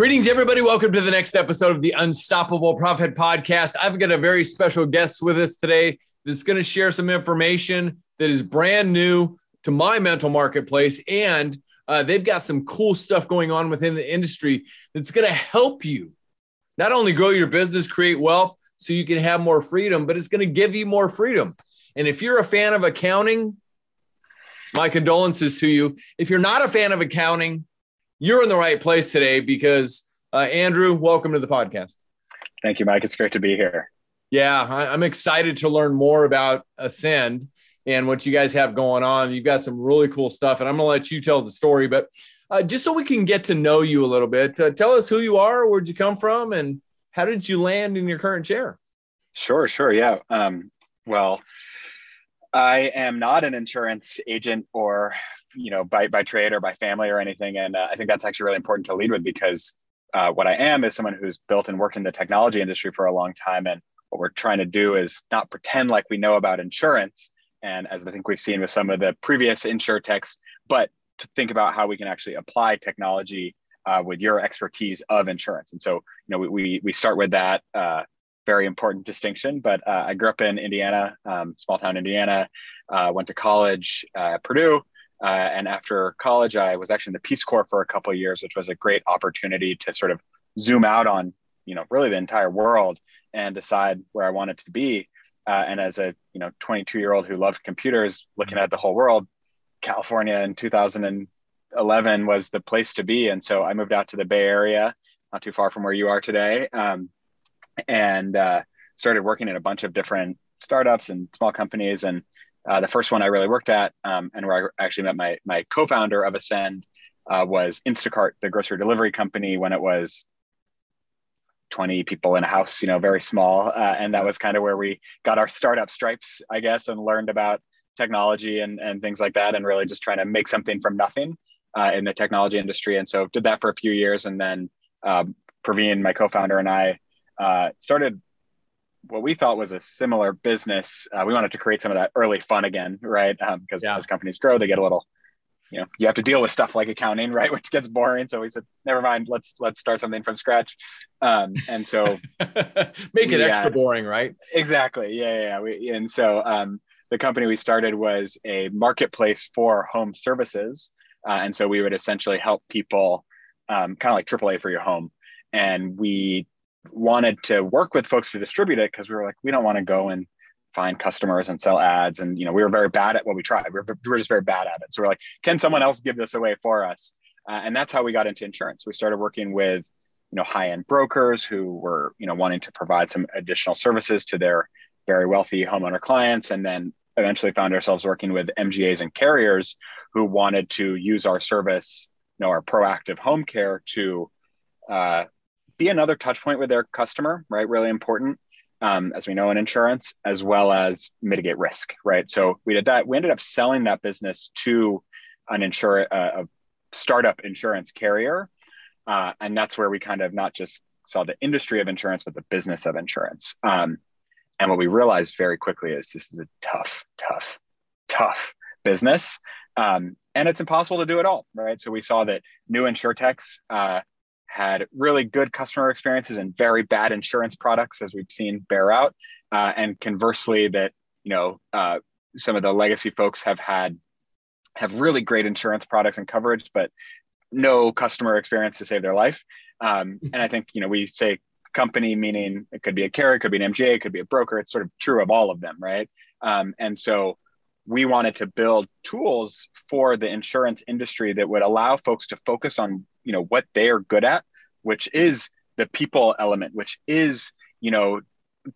Greetings, everybody. Welcome to the next episode of the Unstoppable Profit Podcast. I've got a very special guest with us today that's going to share some information that is brand new to my mental marketplace. And uh, they've got some cool stuff going on within the industry that's going to help you not only grow your business, create wealth so you can have more freedom, but it's going to give you more freedom. And if you're a fan of accounting, my condolences to you. If you're not a fan of accounting, you're in the right place today because uh, Andrew, welcome to the podcast. Thank you, Mike. It's great to be here. Yeah, I, am excited to learn more about Ascend and what you guys have going on. You've got some really cool stuff, and I'm going to let you tell the story. But uh, just so we can get to know you a little bit, uh, tell us who you are, where'd you come from, and how did you land in your current chair? Sure, sure. Yeah. Um, well, I am not an insurance agent or you know by by trade or by family or anything. And uh, i think that's actually really important to lead with because uh, what i am is someone who's built and worked in the technology industry for a long time. And what we're trying to do is not pretend like we know about insurance. And as i think we've seen with some of the previous insurtechs but to think about how we can actually apply technology uh, with your expertise of insurance. And so you know we we start with that uh, very important distinction. But uh, i grew up in indiana um, small town indiana uh, went to college at purdue uh, and after college, I was actually in the Peace Corps for a couple of years, which was a great opportunity to sort of zoom out on, you know, really the entire world and decide where I wanted to be. Uh, and as a, you know, 22 year old who loved computers, looking at the whole world, California in 2011 was the place to be. And so I moved out to the Bay Area, not too far from where you are today, um, and uh, started working in a bunch of different startups and small companies and uh, the first one I really worked at, um, and where I actually met my my co-founder of Ascend, uh, was Instacart, the grocery delivery company, when it was 20 people in a house, you know, very small, uh, and that was kind of where we got our startup stripes, I guess, and learned about technology and and things like that, and really just trying to make something from nothing uh, in the technology industry. And so did that for a few years, and then um, Praveen, my co-founder, and I uh, started what we thought was a similar business. Uh, we wanted to create some of that early fun again, right? Because um, yeah. as companies grow, they get a little, you know, you have to deal with stuff like accounting, right, which gets boring. So we said, never mind, let's let's start something from scratch. Um, and so make it extra boring, right? Exactly. Yeah, yeah. We, and so um, the company we started was a marketplace for home services, uh, and so we would essentially help people, um, kind of like AAA for your home. And we wanted to work with folks to distribute it because we were like, we don't want to go and find customers and sell ads. And, you know, we were very bad at what we tried. We were, we were just very bad at it. So we're like, can someone else give this away for us? Uh, and that's how we got into insurance. We started working with, you know, high-end brokers who were, you know, wanting to provide some additional services to their very wealthy homeowner clients. And then eventually found ourselves working with MGAs and carriers who wanted to use our service, you know, our proactive home care to uh, be another touch point with their customer, right? Really important, um, as we know in insurance, as well as mitigate risk, right? So we did that. We ended up selling that business to an insurer, uh, a startup insurance carrier, uh, and that's where we kind of not just saw the industry of insurance, but the business of insurance. Um, and what we realized very quickly is this is a tough, tough, tough business. Um, and it's impossible to do it all, right? So we saw that new insurtechs uh, had really good customer experiences and very bad insurance products, as we've seen bear out. Uh, and conversely, that you know uh, some of the legacy folks have had have really great insurance products and coverage, but no customer experience to save their life. Um, mm-hmm. and I think you know we say company meaning it could be a carrier, it could be an MGA, it could be a broker. It's sort of true of all of them, right? Um, and so we wanted to build tools for the insurance industry that would allow folks to focus on you know what they are good at which is the people element which is you know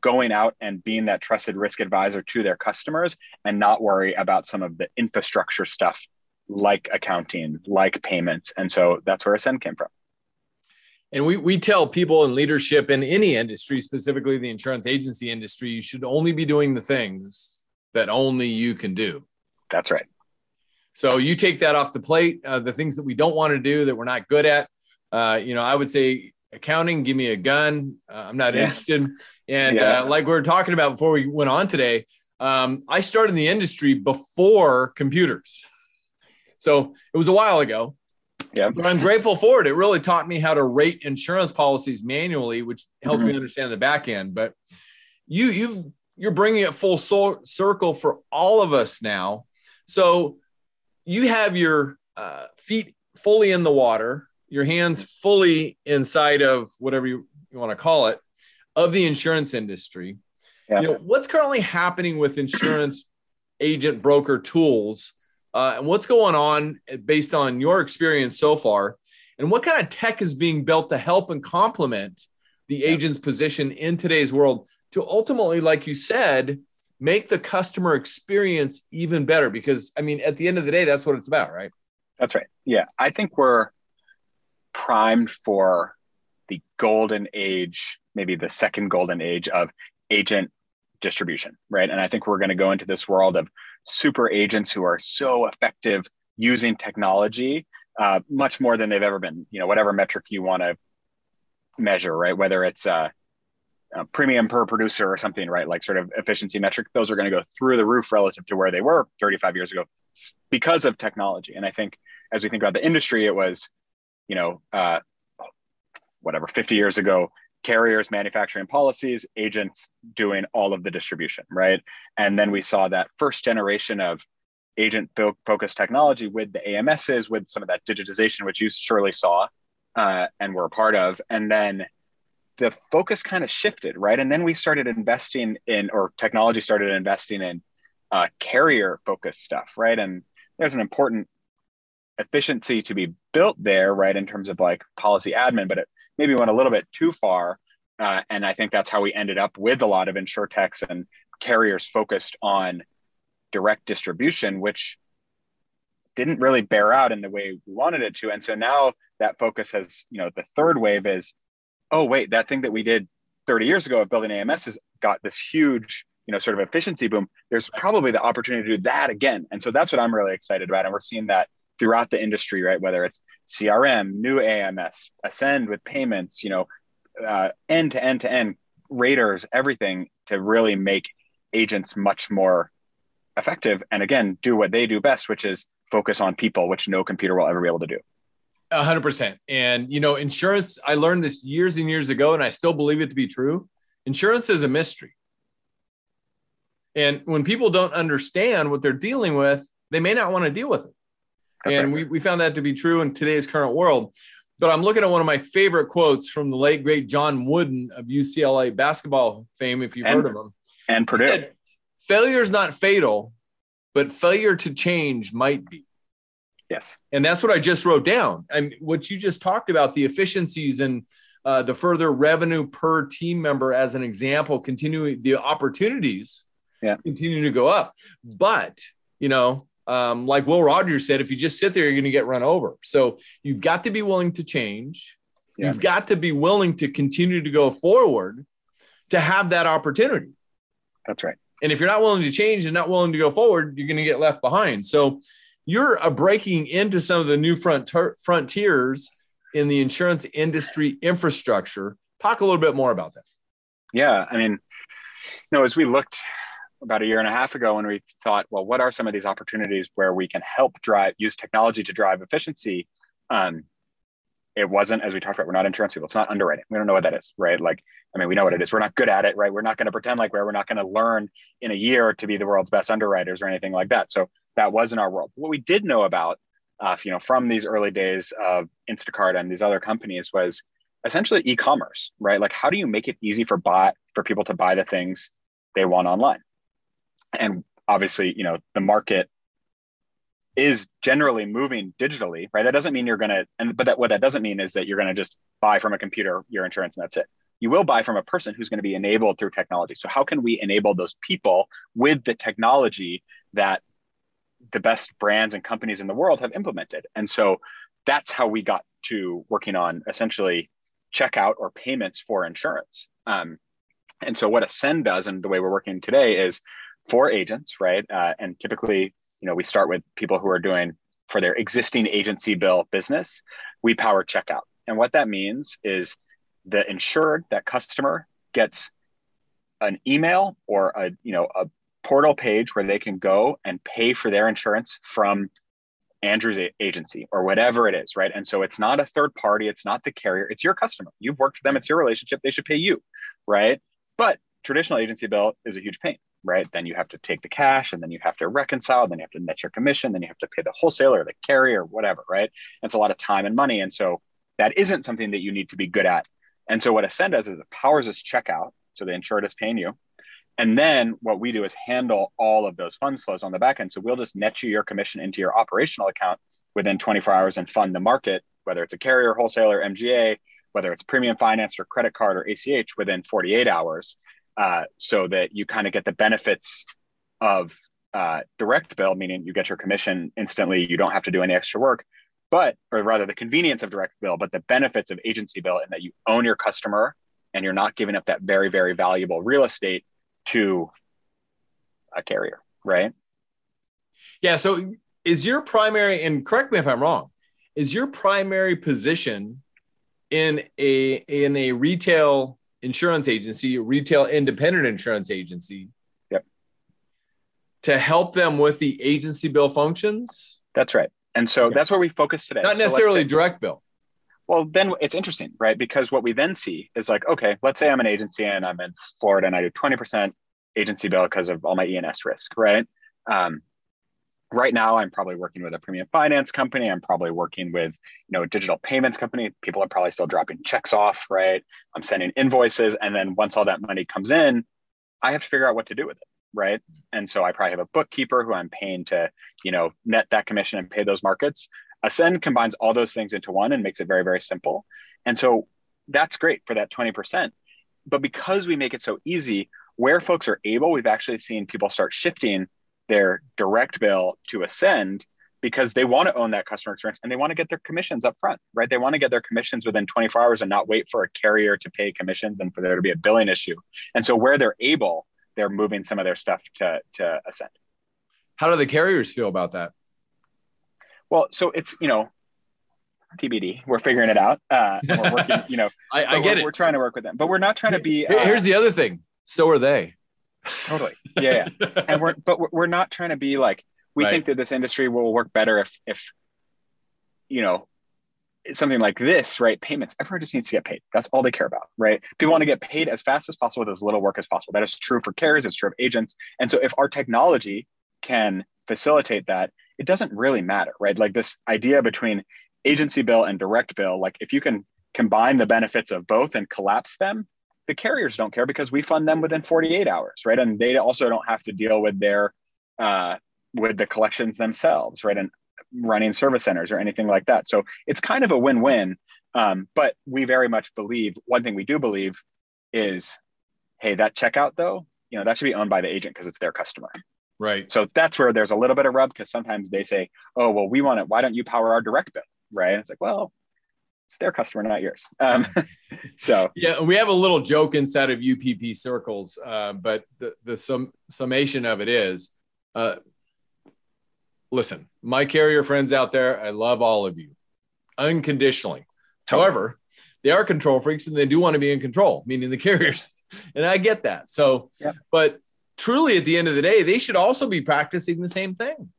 going out and being that trusted risk advisor to their customers and not worry about some of the infrastructure stuff like accounting like payments and so that's where ascend came from And we, we tell people in leadership in any industry, specifically the insurance agency industry, you should only be doing the things that only you can do. That's right. So you take that off the plate. Uh, the things that we don't want to do that we're not good at. Uh, you know, I would say accounting, give me a gun. Uh, I'm not yeah. interested. And yeah. uh, like we were talking about before we went on today, um, I started in the industry before computers. So it was a while ago. Yeah. But I'm grateful for it. It really taught me how to rate insurance policies manually, which helped mm-hmm. me understand the back end. But you, you, you're bringing it full so- circle for all of us now. So you have your uh, feet fully in the water, your hands fully inside of whatever you, you want to call it of the insurance industry. Yeah. You know, what's currently happening with insurance agent broker tools uh, and what's going on based on your experience so far? And what kind of tech is being built to help and complement the yeah. agent's position in today's world to ultimately, like you said, make the customer experience even better because i mean at the end of the day that's what it's about right? That's right. Yeah. I think we're primed for the golden age maybe the second golden age of agent distribution right? And i think we're going to go into this world of super agents who are so effective using technology uh, much more than they've ever been you know whatever metric you want to measure right? Whether it's uh, uh, premium per producer or something, right? Like sort of efficiency metric, those are going to go through the roof relative to where they were 35 years ago because of technology. And I think as we think about the industry, it was, you know, uh, whatever, 50 years ago, carriers manufacturing policies, agents doing all of the distribution, right? And then we saw that first generation of agent focused technology with the AMSs, with some of that digitization, which you surely saw uh, and were a part of. And then the focus kind of shifted, right? And then we started investing in, or technology started investing in uh, carrier focused stuff, right? And there's an important efficiency to be built there, right, in terms of like policy admin, but it maybe went a little bit too far. Uh, and I think that's how we ended up with a lot of insurtechs and carriers focused on direct distribution, which didn't really bear out in the way we wanted it to. And so now that focus has, you know, the third wave is oh wait, that thing that we did 30 years ago of building AMS has got this huge, you know, sort of efficiency boom. There's probably the opportunity to do that again. And so that's what I'm really excited about. And we're seeing that throughout the industry, right? Whether it's CRM, new AMS, Ascend with payments, you know, uh, end to end to end, raters, everything to really make agents much more effective. And again, do what they do best, which is focus on people, which no computer will ever be able to do hundred percent. And you know, insurance, I learned this years and years ago, and I still believe it to be true. Insurance is a mystery. And when people don't understand what they're dealing with, they may not want to deal with it. That's and right. we, we found that to be true in today's current world. But I'm looking at one of my favorite quotes from the late great John Wooden of UCLA basketball fame, if you've and, heard of him. And Purdue. Said, failure is not fatal, but failure to change might be. Yes. And that's what I just wrote down. And what you just talked about, the efficiencies and uh, the further revenue per team member, as an example, continuing the opportunities yeah. continue to go up. But, you know, um, like Will Rogers said, if you just sit there, you're going to get run over. So you've got to be willing to change. Yeah. You've got to be willing to continue to go forward to have that opportunity. That's right. And if you're not willing to change and not willing to go forward, you're going to get left behind. So you're breaking into some of the new front frontiers in the insurance industry infrastructure. Talk a little bit more about that. Yeah, I mean, you know, as we looked about a year and a half ago when we thought, well, what are some of these opportunities where we can help drive, use technology to drive efficiency? Um, it wasn't, as we talked about, we're not insurance people. It's not underwriting. We don't know what that is, right? Like, I mean, we know what it is. We're not good at it, right? We're not going to pretend like we're, we're not going to learn in a year to be the world's best underwriters or anything like that. So that was in our world. What we did know about, uh, you know, from these early days of Instacart and these other companies was essentially e-commerce, right? Like, how do you make it easy for buy for people to buy the things they want online? And obviously, you know, the market is generally moving digitally, right? That doesn't mean you're to, and but that, what that doesn't mean is that you're to just buy from a computer your insurance and that's it. You will buy from a person who's going to be enabled through technology. So how can we enable those people with the technology that the best brands and companies in the world have implemented. And so that's how we got to working on essentially checkout or payments for insurance. Um, and so what Ascend does, and the way we're working today, is for agents, right? Uh, and typically, you know, we start with people who are doing for their existing agency bill business. We power checkout, and what that means is the insured, that customer, gets an email or a you know a portal page where they can go and pay for their insurance from Andrew's agency or whatever it is, right? And so it's not a third party, it's not the carrier, it's your customer. You've worked for them, it's your relationship, they should pay you, right? But traditional agency bill is a huge pain, right? Then you have to take the cash and then you have to reconcile, then you have to net your commission, then you have to pay the wholesaler, the carrier, whatever, right? And it's a lot of time and money. And so that isn't something that you need to be good at. And so what Ascend does is it powers this checkout. So the insured is paying you. And then what we do is handle all of those funds flows on the back end. So we'll just net you your commission into your operational account within 24 hours and fund the market, whether it's a carrier, wholesaler, MGA, whether it's premium finance or credit card or ACH within 48 hours, uh, so that you kind of get the benefits of uh, direct bill, meaning you get your commission instantly, you don't have to do any extra work, but, or rather the convenience of direct bill, but the benefits of agency bill in that you own your customer and you're not giving up that very, very valuable real estate to a carrier, right? Yeah. So is your primary, and correct me if I'm wrong, is your primary position in a in a retail insurance agency, retail independent insurance agency, yep. to help them with the agency bill functions? That's right. And so okay. that's where we focus today. Not necessarily so direct bill. Well, then it's interesting, right? Because what we then see is like, okay, let's say I'm an agency and I'm in Florida and I do 20% agency bill because of all my E&S risk, right? Um, right now, I'm probably working with a premium finance company. I'm probably working with, you know, a digital payments company. People are probably still dropping checks off, right? I'm sending invoices. And then once all that money comes in, I have to figure out what to do with it, right? And so I probably have a bookkeeper who I'm paying to, you know, net that commission and pay those markets. Ascend combines all those things into one and makes it very, very simple. And so that's great for that 20%. But because we make it so easy, where folks are able, we've actually seen people start shifting their direct bill to Ascend because they want to own that customer experience and they want to get their commissions up front, right? They want to get their commissions within 24 hours and not wait for a carrier to pay commissions and for there to be a billing issue. And so where they're able, they're moving some of their stuff to, to Ascend. How do the carriers feel about that? Well, so it's you know, TBD. We're figuring it out. Uh, we're working. You know, I, I get we're, it. We're trying to work with them, but we're not trying to be. Uh, Here's the other thing. So are they. Totally. Yeah. yeah. and we're but we're not trying to be like we right. think that this industry will work better if if you know something like this, right? Payments. Everyone just needs to get paid. That's all they care about, right? People want to get paid as fast as possible with as little work as possible. That is true for carriers. It's true of agents. And so if our technology can facilitate that, it doesn't really matter, right? Like this idea between agency bill and direct bill, like if you can combine the benefits of both and collapse them, the carriers don't care because we fund them within 48 hours, right? And they also don't have to deal with their uh, with the collections themselves, right? And running service centers or anything like that. So it's kind of a win-win. Um, but we very much believe one thing we do believe is, hey, that checkout though, you know, that should be owned by the agent because it's their customer, Right. So that's where there's a little bit of rub because sometimes they say, oh, well, we want it. Why don't you power our direct bill? Right. it's like, well, it's their customer, not yours. Um, so yeah, And we have a little joke inside of UPP circles, uh, but the, the sum, summation of it is, uh, listen, my carrier friends out there, I love all of you unconditionally. However, they are control freaks and they do want to be in control, meaning the carriers. And I get that. So, but truly at the end of the day, they should also be practicing the same thing.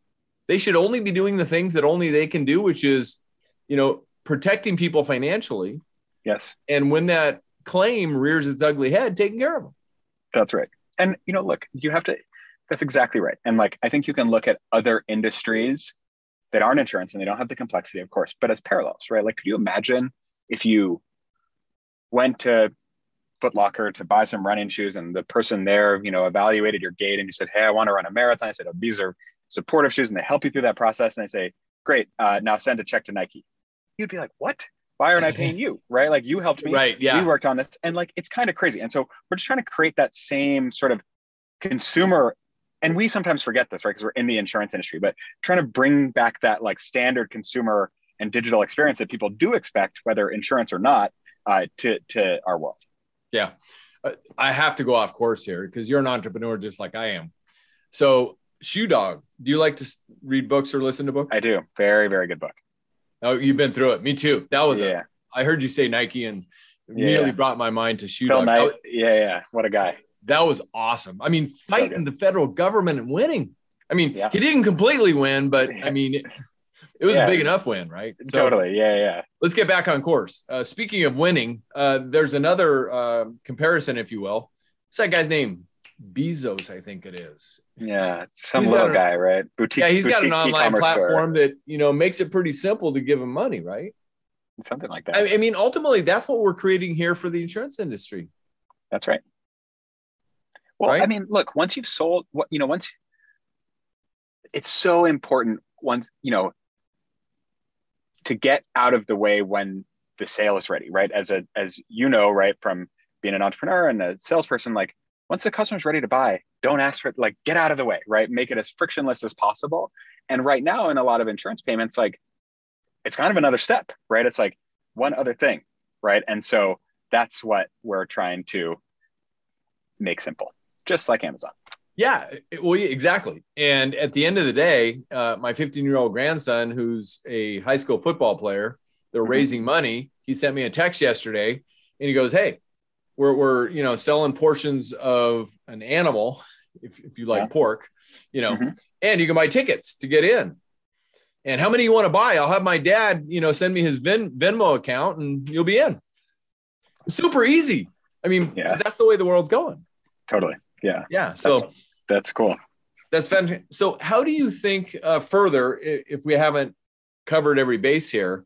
They should only be doing the things that only they can do, which is, you know, protecting people financially. Yes. And when that claim rears its ugly head, taking care of them. That's right. And, you know, look, you have to, that's exactly right. And like, I think you can look at other industries that aren't insurance and they don't have the complexity, of course, but as parallels, right? Like, could you imagine if you went to Foot Locker to buy some running shoes, and the person there, you know, evaluated your gait, and you said, "Hey, I want to run a marathon." I said, oh, "These are supportive shoes," and they help you through that process. And they say, "Great, uh, now send a check to Nike." You'd be like, "What? Why aren't I paying you?" Right? Like you helped me. Right. Yeah. We worked on this, and like it's kind of crazy. And so we're just trying to create that same sort of consumer. And we sometimes forget this, right? Because we're in the insurance industry, but trying to bring back that like standard consumer and digital experience that people do expect, whether insurance or not, uh, to to our world. Yeah, uh, I have to go off course here because you're an entrepreneur just like I am. So, Shoe Dog, do you like to read books or listen to books? I do. Very very good book. Oh, you've been through it. Me too. That was yeah. A, I heard you say Nike and immediately yeah. brought my mind to Shoe Phil Dog. Knight. yeah, yeah. What a guy. That was awesome. I mean, fighting so the federal government and winning. I mean, yeah. he didn't completely win, but I mean, it, was yeah. a big enough win, right? So, totally. Yeah, yeah. Let's get back on course. Uh, speaking of winning, uh, there's another uh, comparison, if you will. What's that guy's name? Bezos, I think it is. Yeah, some he's little guy, right? Boutique. Yeah, he's got an online platform store. that you know makes it pretty simple to give him money, right? Something like that. I, I mean, ultimately, that's what we're creating here for the insurance industry. That's right. Well, right? I mean, look, once you've sold what you know, once it's so important once, you know, to get out of the way when the sale is ready, right? As a as you know, right, from being an entrepreneur and a salesperson, like once the customer's ready to buy, don't ask for it, like get out of the way, right? Make it as frictionless as possible. And right now, in a lot of insurance payments, like it's kind of another step, right? It's like one other thing, right? And so that's what we're trying to make simple just like Amazon. Yeah, well, exactly. And at the end of the day, uh, my 15 year old grandson, who's a high school football player, they're mm-hmm. raising money. He sent me a text yesterday, and he goes, "Hey, we're we're you know selling portions of an animal, if if you like yeah. pork, you know, mm-hmm. and you can buy tickets to get in. And how many you want to buy? I'll have my dad, you know, send me his Ven- Venmo account, and you'll be in. Super easy. I mean, yeah. that's the way the world's going. Totally yeah yeah so that's, that's cool. that's fantastic so how do you think uh, further if we haven't covered every base here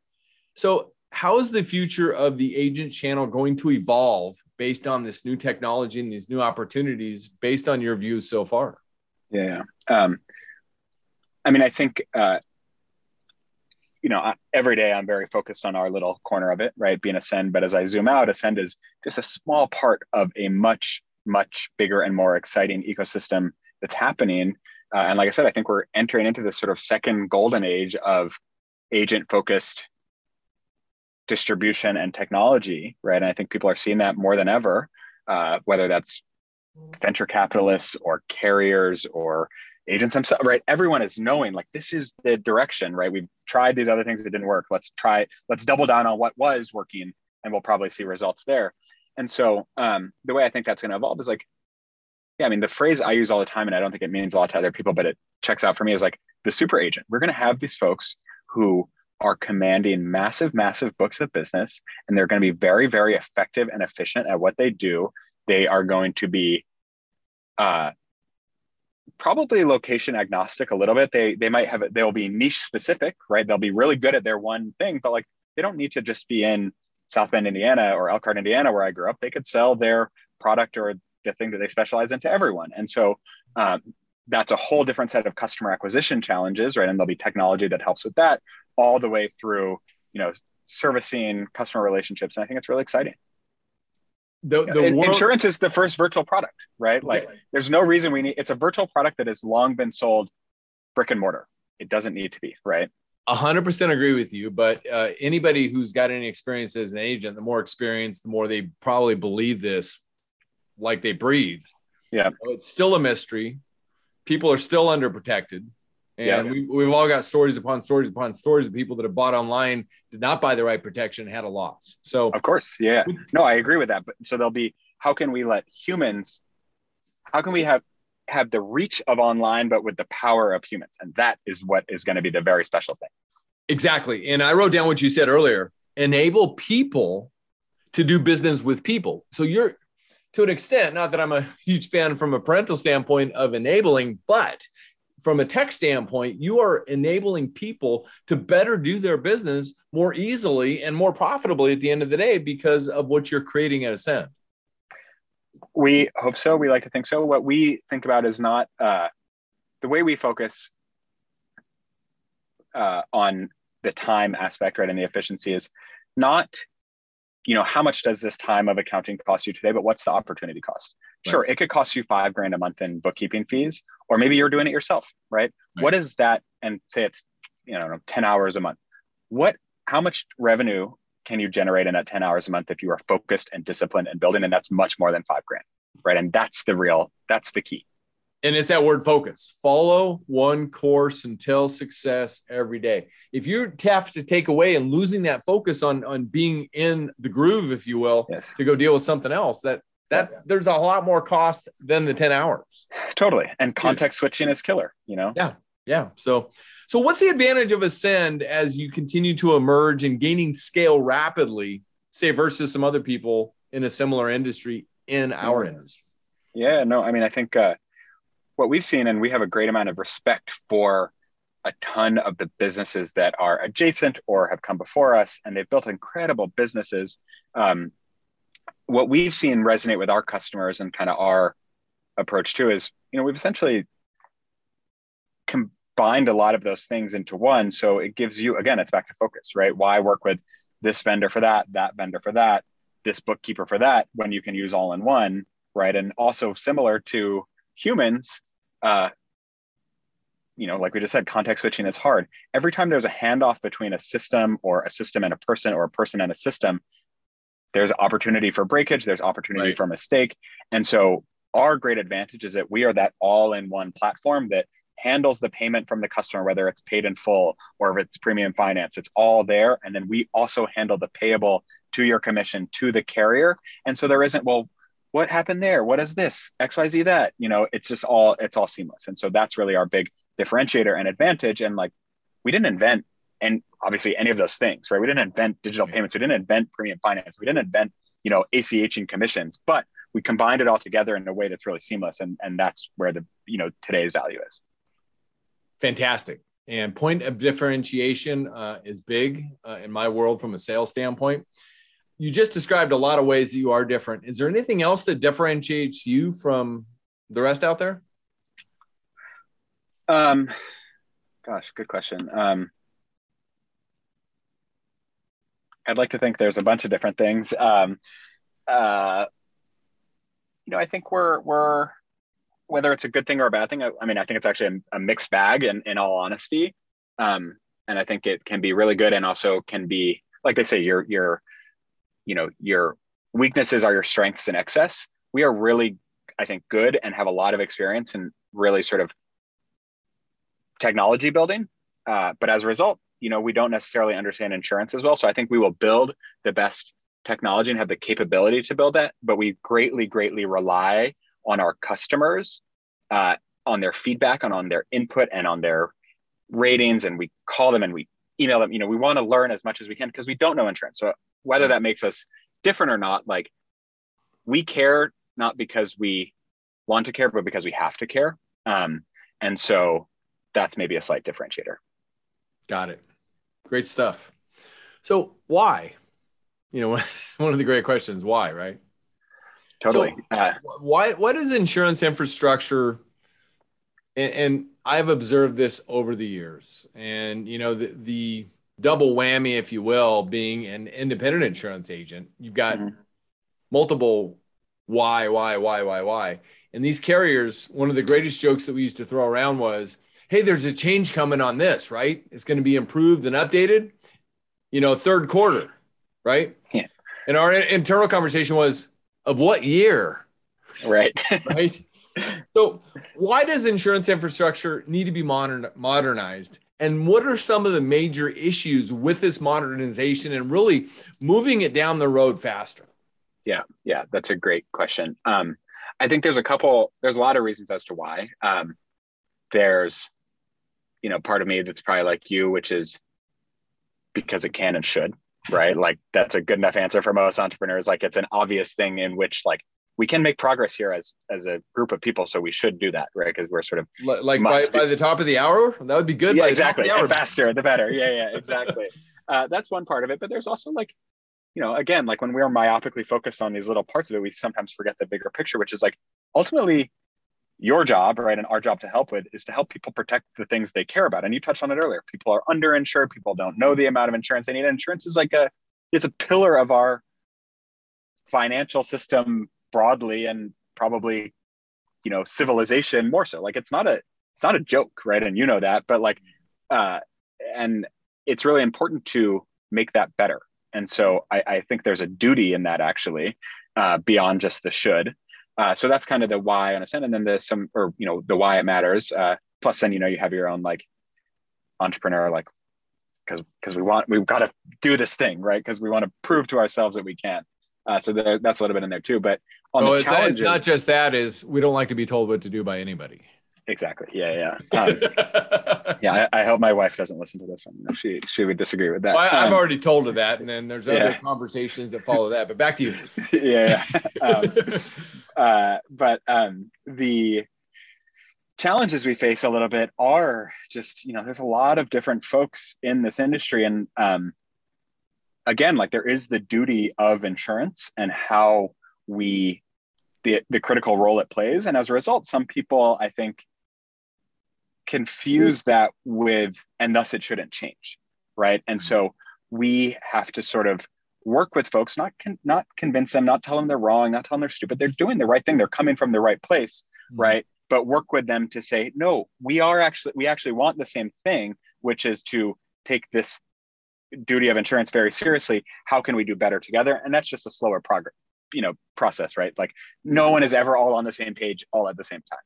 so how is the future of the agent channel going to evolve based on this new technology and these new opportunities based on your views so far? Yeah um, i mean i think uh, you know every day i'm very focused on our little corner of it right? Being ascend but as i zoom out ascend is just a small part of a much much bigger and more exciting ecosystem that's happening. Uh, and like I said, I think we're entering into this sort of second golden age of agent focused distribution and technology, right? And I think people are seeing that more than ever, uh, whether that's venture capitalists or carriers or agents themselves, right? Everyone is knowing like this is the direction, right? We've tried these other things that didn't work. Let's try, let's double down on what was working and we'll probably see results there. And so um, the way I think that's going to evolve is like, yeah, I mean, the phrase I use all the time, and I don't think it means a lot to other people, but it checks out for me is like the super agent. We're going to have these folks who are commanding massive, massive books of business, and they're going to be very, very effective and efficient at what they do. They are going to be uh, probably location agnostic a little bit. They they might have they'll be niche specific, right? They'll be really good at their one thing, but like they don't need to just be in South Bend, Indiana, or Elkhart, Indiana, where I grew up, they could sell their product or the thing that they specialize in to everyone. And so um, that's a whole different set of customer acquisition challenges, right? And there'll be technology that helps with that all the way through, you know, servicing customer relationships. And I think it's really exciting. The, the world... insurance is the first virtual product, right? Like there's no reason we need, it's a virtual product that has long been sold brick and mortar. It doesn't need to be, right? 100% agree with you but uh, anybody who's got any experience as an agent the more experience the more they probably believe this like they breathe. Yeah. It's still a mystery. People are still underprotected. And yeah. we, we've all got stories upon stories upon stories of people that have bought online did not buy the right protection had a loss. So of course. Yeah. No i agree with that. But so there'll be how can we let humans how can we have have the reach of online, but with the power of humans. And that is what is going to be the very special thing. Exactly. And I wrote down what you said earlier enable people to do business with people. So you're, to an extent, not that I'm a huge fan from a parental standpoint of enabling, but from a tech standpoint, you are enabling people to better do their business more easily and more profitably at the end of the day because of what you're creating at Ascend. We hope so. We like to think so. What we think about is not uh, the way we focus uh, on the time aspect, right, and the efficiency is not, you know, how much does this time of accounting cost you today, but what's the opportunity cost? Right. Sure, it could cost you five grand a month in bookkeeping fees, or maybe you're doing it yourself, right? right. What is that? And say it's, you know, 10 hours a month. What, how much revenue can you generate in that 10 hours a month if you are focused and disciplined and building? And that's much more than five grand right? And that's the real that's the key. And it's that word focus. Follow one course until success every day. If you have to take away and losing that focus on on being in the groove if you will yes. to go deal with something else that that yeah. there's a lot more cost than the 10 hours. Totally. And context yeah. switching is killer you know? Yeah. Yeah. So so what's the advantage of ascend as you continue to emerge and gaining scale rapidly say versus some other people in a similar industry in our mm-hmm. industry yeah no i mean i think uh, what we've seen and we have a great amount of respect for a ton of the businesses that are adjacent or have come before us and they've built incredible businesses um, what we've seen resonate with our customers and kind of our approach too is you know we've essentially combined a lot of those things into one so it gives you again it's back to focus right why work with this vendor for that that vendor for that this bookkeeper for that when you can use all in one right and also similar to humans uh, you know like we just said context switching is hard every time there's a handoff between a system or a system and a person or a person and a system there's opportunity for breakage, there's opportunity right. for mistake. And so our great advantage is that we are that all in one platform that handles the payment from the customer, whether it's paid in full or if it's premium finance, it's all there. And then we also handle the payable to your commission to the carrier. And so there isn't, well, what happened there? What is this? XYZ that? You know, it's just all, it's all seamless. And so that's really our big differentiator and advantage. And like we didn't invent and obviously any of those things, right? We didn't invent digital payments. We didn't invent premium finance. We didn't invent, you know, ACH and commissions, but we combined it all together in a way that's really seamless. And, and that's where the, you know, today's value is. Fantastic. And point of differentiation uh, is big uh, in my world from a sales standpoint. You just described a lot of ways that you are different. Is there anything else that differentiates you from the rest out there? Um, gosh, good question. Um, I'd like to think there's a bunch of different things. Um, uh, you know, I think we're we're whether it's a good thing or a bad thing. I, I mean, I think it's actually a, a, mixed bag. In in all honesty, um, and I think it can be really good and also can be like they say, your your you know your weaknesses are your strengths in excess. We are really, I think, good and have a lot of experience in really sort of technology building. Uh, but as a result, you know we don't necessarily understand insurance as well so i think we will build the best technology and have the capability to build that but we greatly greatly rely on our customers uh, on their feedback and on their input and on their ratings and we call them and we email them you know we want to learn as much as we can because we don't know insurance so whether that makes us different or not like we care not because we want to care but because we have to care um, and so that's maybe a slight differentiator got it Great stuff. So why? You know, one of the great questions, why, right? Totally. So uh, why what is insurance infrastructure? And, and, I've observed this over the years. And you know, the, the double whammy, if you will, being an independent insurance agent, you've got mm-hmm. multiple why, why, why, why, why. And these carriers, one of the greatest jokes that we used to throw around was, hey, there's a change coming on this, right? It's going to be improved and updated, you know, third quarter, right? Yeah. And our internal conversation was of what year? Right. right. So, why does insurance infrastructure need to be modern, modernized? And what are some of the major issues with this modernization and really moving it down the road faster? Yeah, yeah, that's a great question. Um, I think there's a couple, there's a lot of reasons as to why. Um, there's you know part of me that's probably like you which is because it can and should right? Like that's a good enough answer for most entrepreneurs. Like it's an obvious thing in which like we can make progress here as as a group of people so we should do that right? Because we're sort of like by, by, the top of the hour that would be good. Yeah exactly. the, the faster the better. Yeah yeah exactly. Uh, that's one part of it but there's also like you know again like when we're myopically focused on these little parts of it we sometimes forget the bigger picture which is like ultimately your job, right, and our job to help with is to help people protect the things they care about. And you touched on it earlier. People are underinsured. People don't know the amount of insurance they need. Insurance is like a is a pillar of our financial system broadly, and probably, you know, civilization more so. Like it's not a it's not a joke, right? And you know that, but like, uh, and it's really important to make that better, And so I, I think there's a duty in that actually, uh, beyond just the should. Uh, so that's kind of the why on a Ascend, and then the some or you know the why it matters. Uh, plus, then you know you have your own like entrepreneur like because because we want we've got to do this thing right because we want to prove to ourselves that we can. Uh, so that's a little bit in there too. But on well, the it's, challenges, it's not just that is we don't like to be told what to do by anybody. Exactly. Yeah, yeah, um, yeah. I, I, hope my wife doesn't listen to this one. She she would disagree with that. Well, I, have um, already told her that, and then there's other yeah. conversations that follow that. But back to you. yeah. yeah. Um, uh, but um, the challenges we face a little bit are just you know there's a lot of different folks in this industry, and um, again, like there is the duty of insurance and how we the the critical role it plays, and as a result, some people I think confuse that with and thus it shouldn't change right? And so we have to sort of work with folks not con- not convince them not tell them they're wrong not tell them they're stupid. They're doing the right thing. They're coming from the right place mm-hmm. right? But work with them to say no we are actually we actually want the same thing which is to take this duty of insurance very seriously. How can we do better together? And that's just a slower progress you know process right? Like no one is ever all on the same page all at the same time.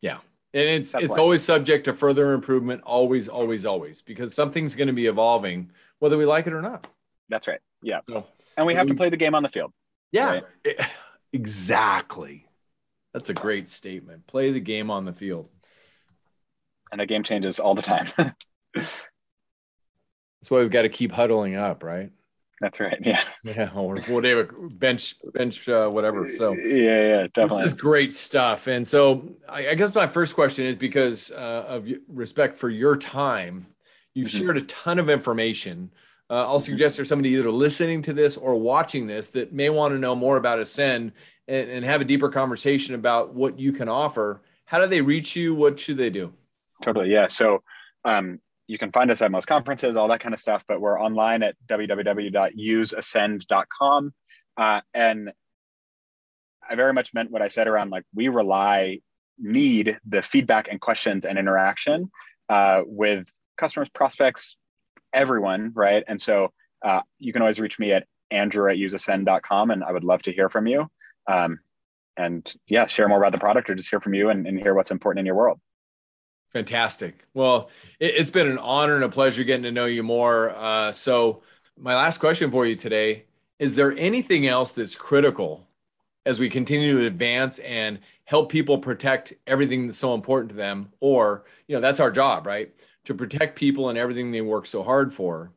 Yeah and it's That's it's always subject to further improvement, always, always, always, because something's going to be evolving, whether we like it or not. That's right. Yeah. So, and we have to um, play the game on the field. Yeah. Right? It, exactly. That's a great statement. Play the game on the field. And the game changes all the time. That's why we've got to keep huddling up, right? That's right. Yeah. Yeah. Or whatever bench, bench, uh, whatever. So yeah, yeah, definitely. This is great stuff. And so I, I guess my first question is because uh, of respect for your time, you've mm-hmm. shared a ton of information. Uh, I'll mm-hmm. suggest there's somebody either listening to this or watching this that may want to know more about Ascend and, and have a deeper conversation about what you can offer. How do they reach you? What should they do? Totally. Yeah. So um, you can find us at most conferences, all that kind of stuff, but we're online at www.useascend.com. Uh, and I very much meant what I said around like we rely, need the feedback and questions and interaction uh, with customers, prospects, everyone, right? And so uh, you can always reach me at andrew at useascend.com and I would love to hear from you. Um, and yeah, share more about the product or just hear from you and, and hear what's important in your world. Fantastic. Well, it, has been an honor and a pleasure getting to know you more. Uh, so, my last question for you today is there anything else that's critical as we continue to advance and help people protect everything that's so important to them? Or, you know, that's our job, right? To protect people and everything they work so hard for.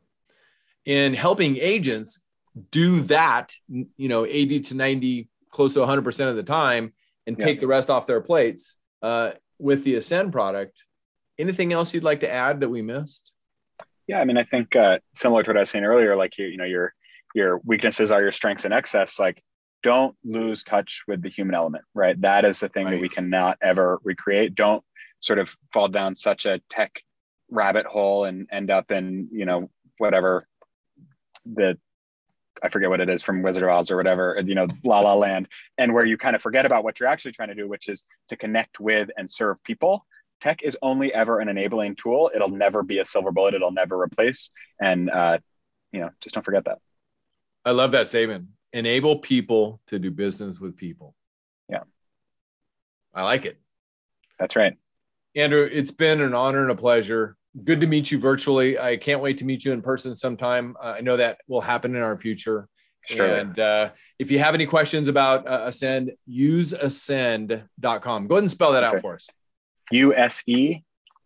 In helping agents do that, you know, 80 to 90, close to 100% of the time and yeah. take the rest off their plates. Uh, with the Ascend product. Anything else you'd like to add that we missed? Yeah, I mean, I think uh, similar to what I was saying earlier, like you, you know, your your weaknesses are your strengths in excess. Like, don't lose touch with the human element, right? That is the thing right. that we cannot ever recreate. Don't sort of fall down such a tech rabbit hole and end up in you know whatever the I forget what it is from Wizard of Oz or whatever, you know, La La Land, and where you kind of forget about what you're actually trying to do, which is to connect with and serve people. Tech is only ever an enabling tool. It'll never be a silver bullet. It'll never replace. And uh, you know, just don't forget that. I love that statement. Enable people to do business with people. Yeah. I like it. That's right. Andrew, it's been an honor and a pleasure good to meet you virtually. I can't wait to meet you in person sometime. Uh, I know that will happen in our future. Sure. And uh, if you have any questions about uh, Ascend, useascend.com. Go ahead and spell that out for us. U S E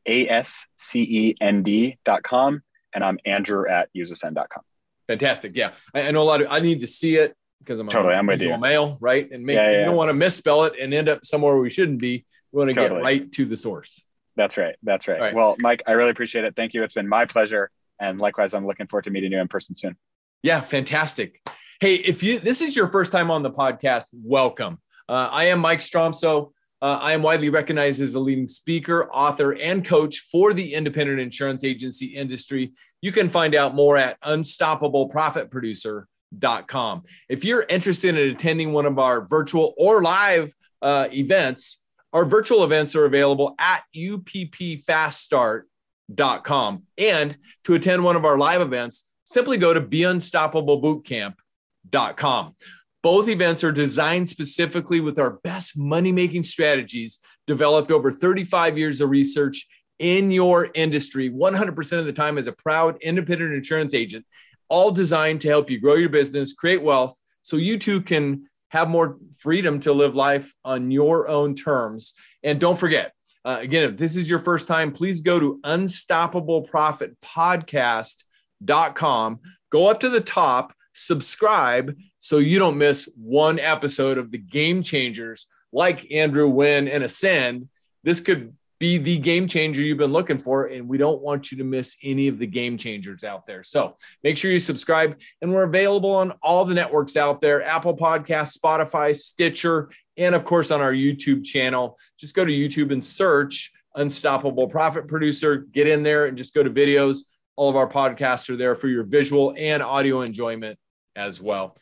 A S C E N D.com. And I'm Andrew at useascend.com. Fantastic. Yeah. I, I, know a lot of, I need to see it because I'm totally, I'm with you. male, right? And make, yeah, yeah. you don't want to misspell it and end up somewhere we shouldn't be. We want to totally. get right to the source. That's right. That's right. right. Well, Mike, I really appreciate it. Thank you. It's been my pleasure. And likewise, I'm looking forward to meeting you in person soon. Yeah, fantastic. Hey, if you this is your first time on the podcast, welcome. Uh, I am Mike Stromsoe. Uh, I am widely recognized as the leading speaker, author, and coach for the independent insurance agency industry. You can find out more at unstoppableprofitproducer.com. If you're interested in attending one of our virtual or live uh, events, our virtual events are available at uppfaststart.com. And to attend one of our live events, simply go to beunstoppablebootcamp.com. Both events are designed specifically with our best money making strategies developed over 35 years of research in your industry, 100% of the time as a proud independent insurance agent, all designed to help you grow your business, create wealth, so you too can have more freedom to live life on your own terms. And don't forget, uh, again, if this is your first time, please go to unstoppableprofitpodcast.com. Go up to the top, subscribe so you don't miss one episode of the game changers like Andrew Win and Ascend. This could be the game changer you've been looking for. And we don't want you to miss any of the game changers out there. So make sure you subscribe. And we're available on all the networks out there Apple Podcasts, Spotify, Stitcher, and of course on our YouTube channel. Just go to YouTube and search Unstoppable Profit Producer. Get in there and just go to videos. All of our podcasts are there for your visual and audio enjoyment as well.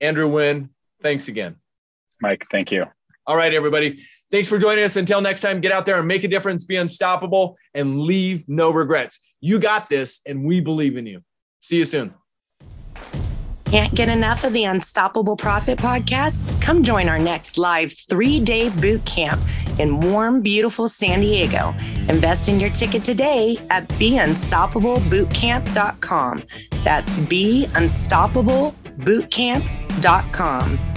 Andrew Win, thanks again. Mike, thank you. All right, everybody. Thanks for joining us. Until next time, get out there and make a difference, be unstoppable, and leave no regrets. You got this, and we believe in you. See you soon. Can't get enough of the Unstoppable Profit podcast? Come join our next live three day boot camp in warm, beautiful San Diego. Invest in your ticket today at beunstoppablebootcamp.com. That's beunstoppablebootcamp.com.